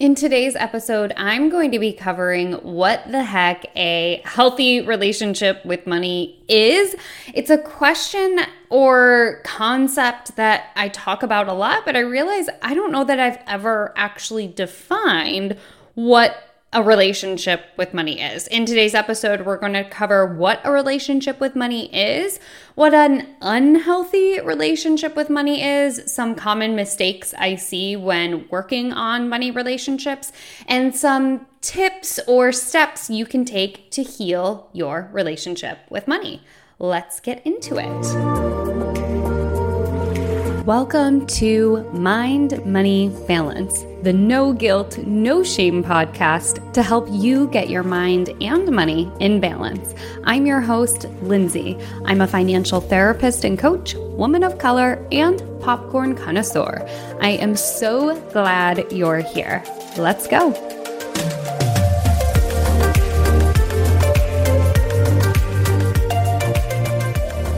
In today's episode, I'm going to be covering what the heck a healthy relationship with money is. It's a question or concept that I talk about a lot, but I realize I don't know that I've ever actually defined what a relationship with money is. In today's episode, we're going to cover what a relationship with money is, what an unhealthy relationship with money is, some common mistakes I see when working on money relationships, and some tips or steps you can take to heal your relationship with money. Let's get into it. Welcome to Mind Money Balance, the no guilt, no shame podcast to help you get your mind and money in balance. I'm your host, Lindsay. I'm a financial therapist and coach, woman of color, and popcorn connoisseur. I am so glad you're here. Let's go.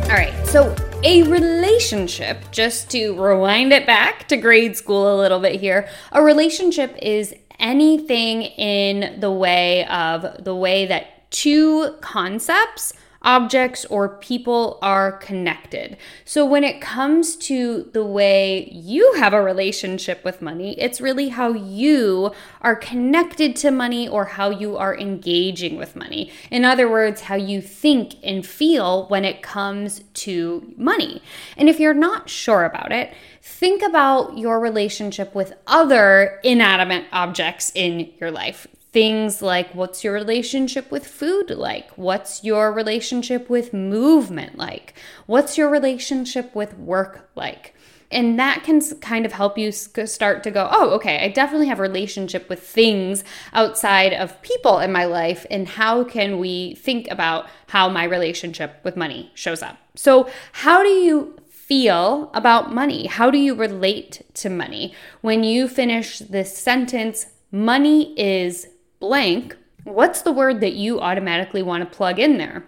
All right, so a relationship, just to rewind it back to grade school a little bit here, a relationship is anything in the way of the way that two concepts objects or people are connected. So when it comes to the way you have a relationship with money, it's really how you are connected to money or how you are engaging with money. In other words, how you think and feel when it comes to money. And if you're not sure about it, think about your relationship with other inanimate objects in your life. Things like what's your relationship with food like? What's your relationship with movement like? What's your relationship with work like? And that can kind of help you start to go, oh, okay, I definitely have a relationship with things outside of people in my life. And how can we think about how my relationship with money shows up? So, how do you feel about money? How do you relate to money? When you finish this sentence, money is blank, what's the word that you automatically want to plug in there?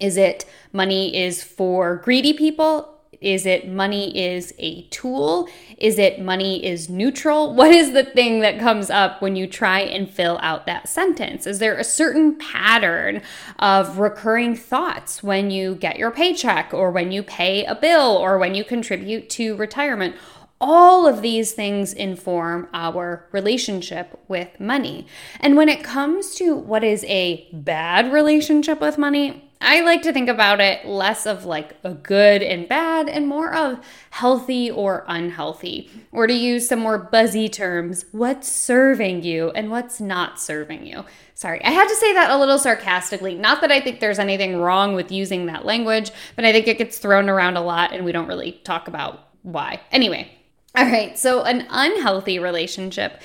Is it money is for greedy people? Is it money is a tool? Is it money is neutral? What is the thing that comes up when you try and fill out that sentence? Is there a certain pattern of recurring thoughts when you get your paycheck or when you pay a bill or when you contribute to retirement? All of these things inform our relationship with money. And when it comes to what is a bad relationship with money, I like to think about it less of like a good and bad and more of healthy or unhealthy. Or to use some more buzzy terms, what's serving you and what's not serving you. Sorry, I had to say that a little sarcastically. Not that I think there's anything wrong with using that language, but I think it gets thrown around a lot and we don't really talk about why. Anyway, all right, so an unhealthy relationship,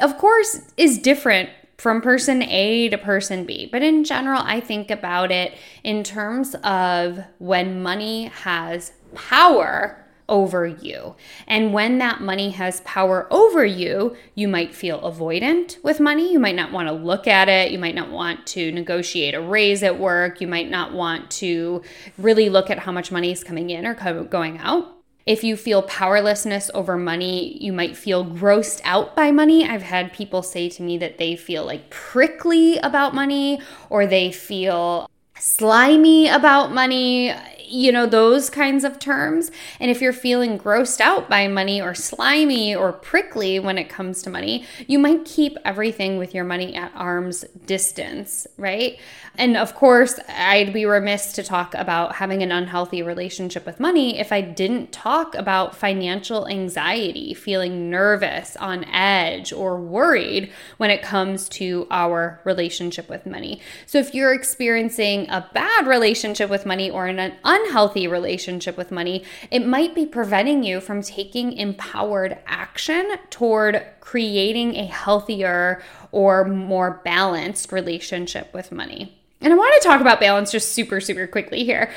of course, is different from person A to person B. But in general, I think about it in terms of when money has power over you. And when that money has power over you, you might feel avoidant with money. You might not want to look at it. You might not want to negotiate a raise at work. You might not want to really look at how much money is coming in or going out. If you feel powerlessness over money, you might feel grossed out by money. I've had people say to me that they feel like prickly about money or they feel slimy about money you know, those kinds of terms. And if you're feeling grossed out by money or slimy or prickly when it comes to money, you might keep everything with your money at arm's distance, right? And of course, I'd be remiss to talk about having an unhealthy relationship with money if I didn't talk about financial anxiety, feeling nervous, on edge, or worried when it comes to our relationship with money. So if you're experiencing a bad relationship with money or an unhealthy relationship with money, it might be preventing you from taking empowered action toward creating a healthier or more balanced relationship with money. And I want to talk about balance just super, super quickly here.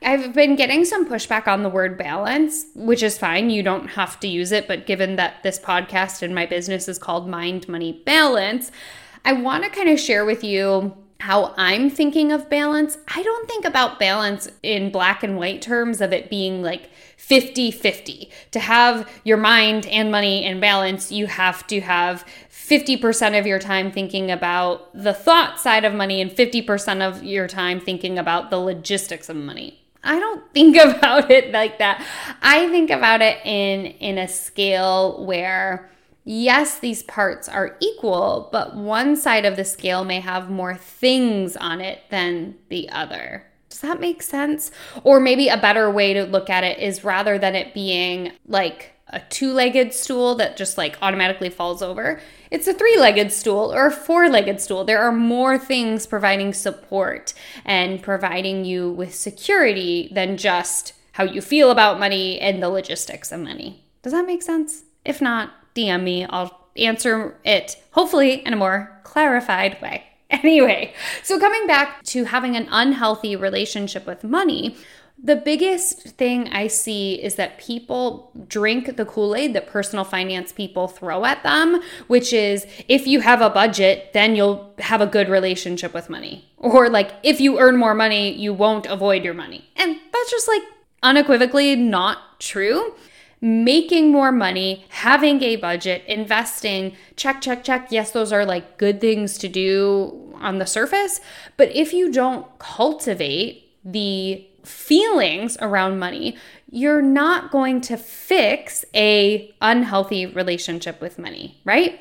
I've been getting some pushback on the word balance, which is fine. You don't have to use it. But given that this podcast and my business is called Mind Money Balance, I want to kind of share with you how I'm thinking of balance, I don't think about balance in black and white terms of it being like 50 50. To have your mind and money in balance, you have to have 50% of your time thinking about the thought side of money and 50% of your time thinking about the logistics of money. I don't think about it like that. I think about it in in a scale where yes, these parts are equal, but one side of the scale may have more things on it than the other. Does that make sense? Or maybe a better way to look at it is rather than it being like a two legged stool that just like automatically falls over, it's a three legged stool or a four legged stool. There are more things providing support and providing you with security than just how you feel about money and the logistics of money. Does that make sense? If not, DM me. I'll answer it hopefully in a more clarified way. Anyway, so coming back to having an unhealthy relationship with money, the biggest thing I see is that people drink the Kool Aid that personal finance people throw at them, which is if you have a budget, then you'll have a good relationship with money. Or like if you earn more money, you won't avoid your money. And that's just like unequivocally not true making more money, having a budget, investing, check, check, check. Yes, those are like good things to do on the surface. But if you don't cultivate the feelings around money, you're not going to fix a unhealthy relationship with money, right?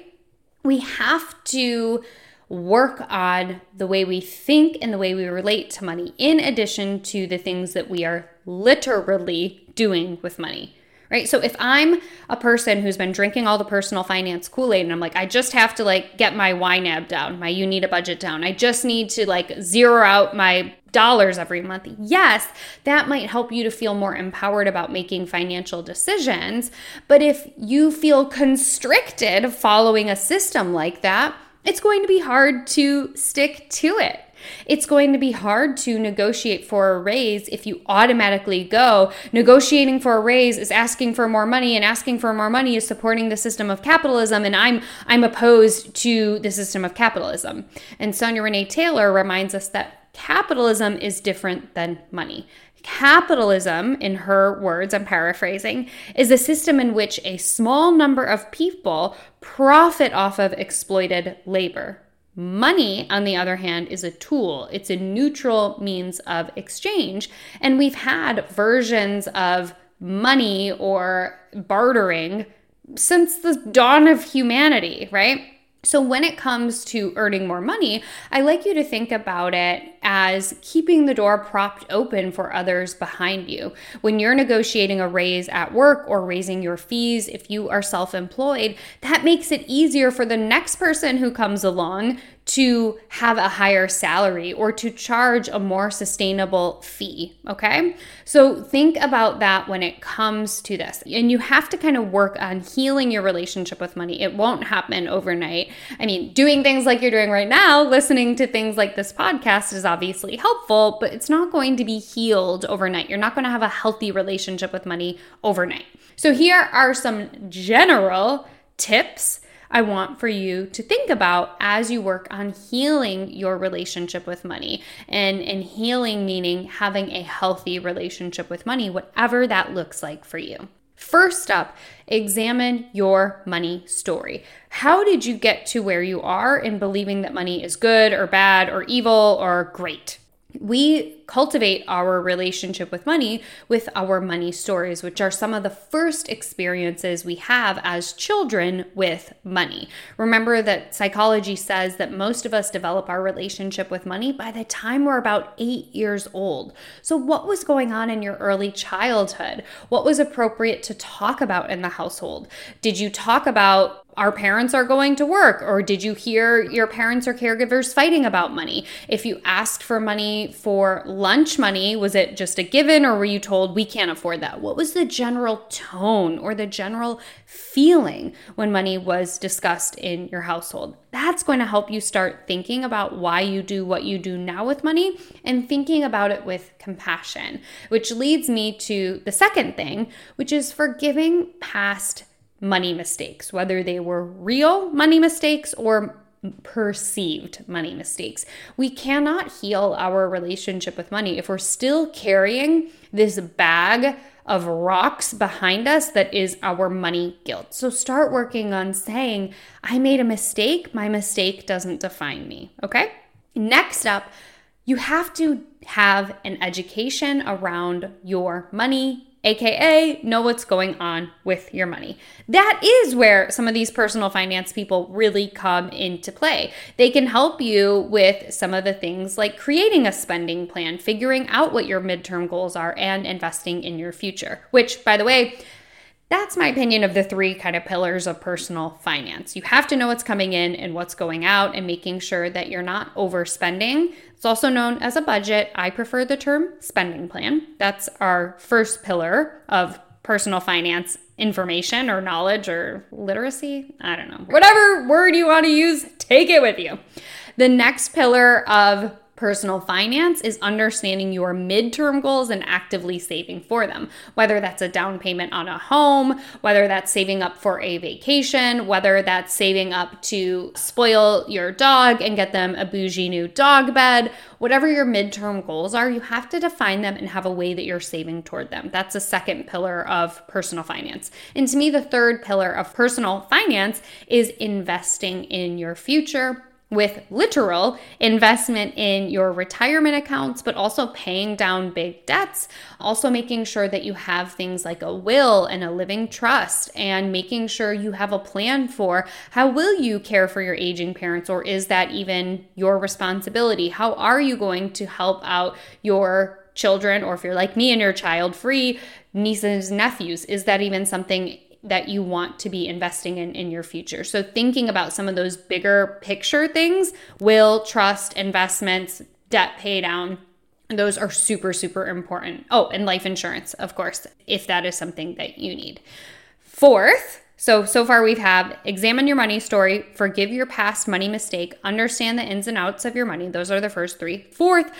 We have to work on the way we think and the way we relate to money in addition to the things that we are literally doing with money right? So if I'm a person who's been drinking all the personal finance Kool-Aid and I'm like, I just have to like get my YNAB down, my you need a budget down. I just need to like zero out my dollars every month. Yes, that might help you to feel more empowered about making financial decisions. But if you feel constricted following a system like that, it's going to be hard to stick to it. It's going to be hard to negotiate for a raise if you automatically go. Negotiating for a raise is asking for more money, and asking for more money is supporting the system of capitalism. And I'm I'm opposed to the system of capitalism. And Sonya Renee Taylor reminds us that capitalism is different than money. Capitalism, in her words, I'm paraphrasing, is a system in which a small number of people profit off of exploited labor. Money, on the other hand, is a tool. It's a neutral means of exchange. And we've had versions of money or bartering since the dawn of humanity, right? So, when it comes to earning more money, I like you to think about it as keeping the door propped open for others behind you. When you're negotiating a raise at work or raising your fees, if you are self employed, that makes it easier for the next person who comes along to have a higher salary or to charge a more sustainable fee. Okay. So think about that when it comes to this. And you have to kind of work on healing your relationship with money. It won't happen overnight. I mean, doing things like you're doing right now, listening to things like this podcast is obviously helpful, but it's not going to be healed overnight. You're not going to have a healthy relationship with money overnight. So here are some general tips I want for you to think about as you work on healing your relationship with money. And, and healing meaning having a healthy relationship with money, whatever that looks like for you. First up, examine your money story. How did you get to where you are in believing that money is good or bad or evil or great? We cultivate our relationship with money with our money stories, which are some of the first experiences we have as children with money. Remember that psychology says that most of us develop our relationship with money by the time we're about eight years old. So, what was going on in your early childhood? What was appropriate to talk about in the household? Did you talk about our parents are going to work or did you hear your parents or caregivers fighting about money? If you asked for money for lunch money was it just a given or were you told we can't afford that what was the general tone or the general feeling when money was discussed in your household? That's going to help you start thinking about why you do what you do now with money and thinking about it with compassion which leads me to the second thing which is forgiving past money mistakes, whether they were real money mistakes or perceived money mistakes. We cannot heal our relationship with money if we're still carrying this bag of rocks behind us that is our money guilt. So start working on saying, I made a mistake. My mistake doesn't define me. Okay. Next up, you have to have an education around your money, aka know what's going on with your money. That is where some of these personal finance people really come into play. They can help you with some of the things like creating a spending plan, figuring out what your midterm goals are, and investing in your future, which, by the way, that's my opinion of the three kind of pillars of personal finance. You have to know what's coming in and what's going out and making sure that you're not overspending. It's also known as a budget. I prefer the term spending plan. That's our first pillar of personal finance information or knowledge or literacy. I don't know. Whatever word you want to use, take it with you. The next pillar of personal finance is understanding your midterm goals and actively saving for them. Whether that's a down payment on a home, whether that's saving up for a vacation, whether that's saving up to spoil your dog and get them a bougie new dog bed, whatever your midterm goals are, you have to define them and have a way that you're saving toward them. That's the second pillar of personal finance. And to me, the third pillar of personal finance is investing in your future with literal investment in your retirement accounts, but also paying down big debts, also making sure that you have things like a will and a living trust, and making sure you have a plan for how will you care for your aging parents, or is that even your responsibility? How are you going to help out your children, or if you're like me and you're child free, nieces, nephews, is that even something that you want to be investing in in your future. So thinking about some of those bigger picture things, will, trust, investments, debt pay down, those are super super important. Oh, and life insurance, of course, if that is something that you need. Fourth, so, so far we've had examine your money story, forgive your past money mistake, understand the ins and outs of your money. Those are the first three. Fourth,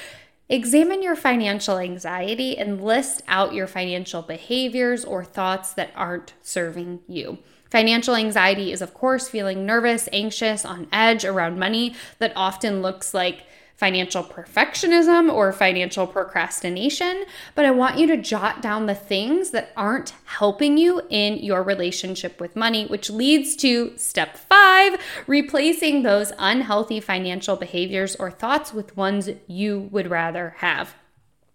Examine your financial anxiety and list out your financial behaviors or thoughts that aren't serving you. Financial anxiety is, of course, feeling nervous, anxious, on edge around money that often looks like financial perfectionism or financial procrastination, but I want you to jot down the things that aren't helping you in your relationship with money, which leads to step five replacing those unhealthy financial behaviors or thoughts with ones you would rather have.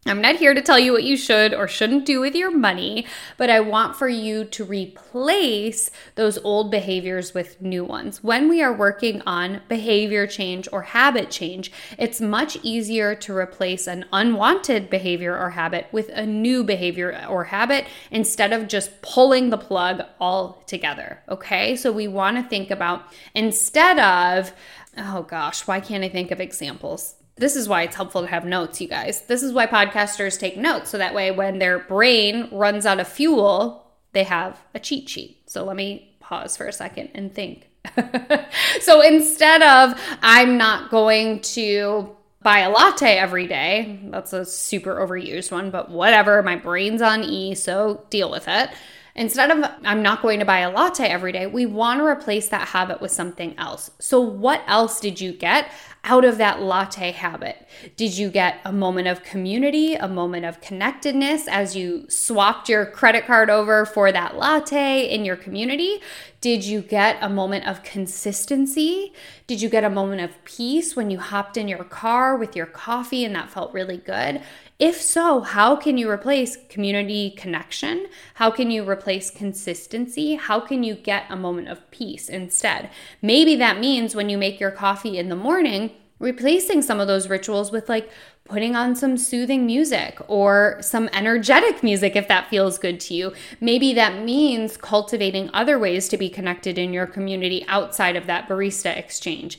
I'm not here to tell you what you should or shouldn't do with your money, but I want for you to replace those old behaviors with new ones. When we are working on behavior change or habit change, it's much easier to replace an unwanted behavior or habit with a new behavior or habit instead of just pulling the plug all together. Okay, so we want to think about instead of, oh gosh, why can't I think of examples? This is why it's helpful to have notes, you guys. This is why podcasters take notes. So that way, when their brain runs out of fuel, they have a cheat sheet. So let me pause for a second and think. so instead of, I'm not going to buy a latte every day, that's a super overused one, but whatever, my brain's on E, so deal with it. Instead of I'm not going to buy a latte every day, we want to replace that habit with something else. So, what else did you get out of that latte habit? Did you get a moment of community, a moment of connectedness as you swapped your credit card over for that latte in your community? Did you get a moment of consistency? Did you get a moment of peace when you hopped in your car with your coffee and that felt really good? If so, how can you replace community connection? How can you replace consistency? How can you get a moment of peace instead? Maybe that means when you make your coffee in the morning, replacing some of those rituals with like putting on some soothing music or some energetic music if that feels good to you. Maybe that means cultivating other ways to be connected in your community outside of that barista exchange.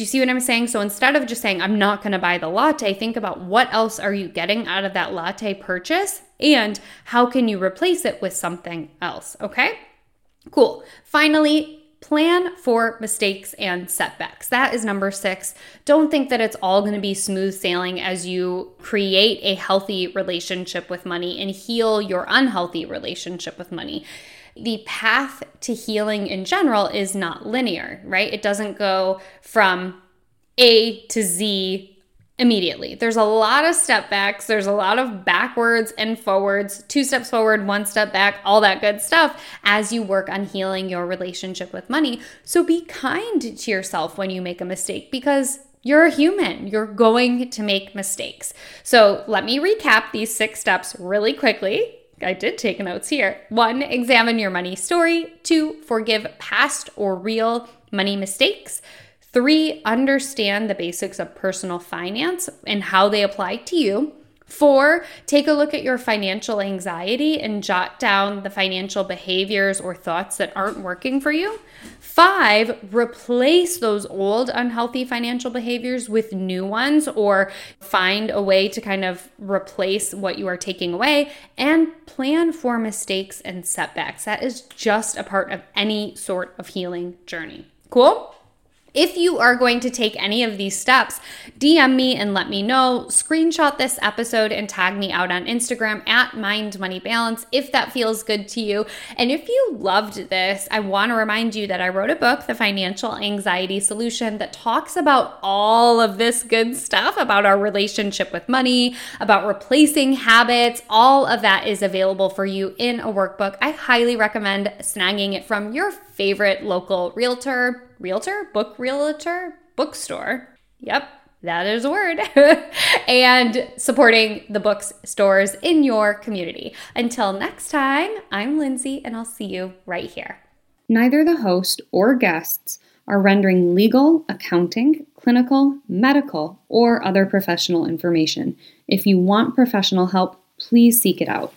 Do you see what I'm saying? So instead of just saying, I'm not going to buy the latte, think about what else are you getting out of that latte purchase and how can you replace it with something else? Okay? Cool. Finally, plan for mistakes and setbacks. That is number six. Don't think that it's all going to be smooth sailing as you create a healthy relationship with money and heal your unhealthy relationship with money the path to healing in general is not linear, right? It doesn't go from A to Z immediately. There's a lot of step backs, there's a lot of backwards and forwards, two steps forward, one step back, all that good stuff as you work on healing your relationship with money. So be kind to yourself when you make a mistake because you're a human. You're going to make mistakes. So let me recap these six steps really quickly. I did take notes here. One, examine your money story. Two, forgive past or real money mistakes. Three, understand the basics of personal finance and how they apply to you. Four, take a look at your financial anxiety and jot down the financial behaviors or thoughts that aren't working for you. Five, replace those old unhealthy financial behaviors with new ones or find a way to kind of replace what you are taking away and plan for mistakes and setbacks. That is just a part of any sort of healing journey. Cool? If you are going to take any of these steps, DM me and let me know. Screenshot this episode and tag me out on Instagram at Mind Money Balance if that feels good to you. And if you loved this, I want to remind you that I wrote a book, The Financial Anxiety Solution, that talks about all of this good stuff about our relationship with money, about replacing habits. All of that is available for you in a workbook. I highly recommend snagging it from your favorite local realtor realtor, book realtor, bookstore. Yep, that is a word. and supporting the bookstores in your community. Until next time, I'm Lindsay, and I'll see you right here. Neither the host or guests are rendering legal, accounting, clinical, medical, or other professional information. If you want professional help, please seek it out.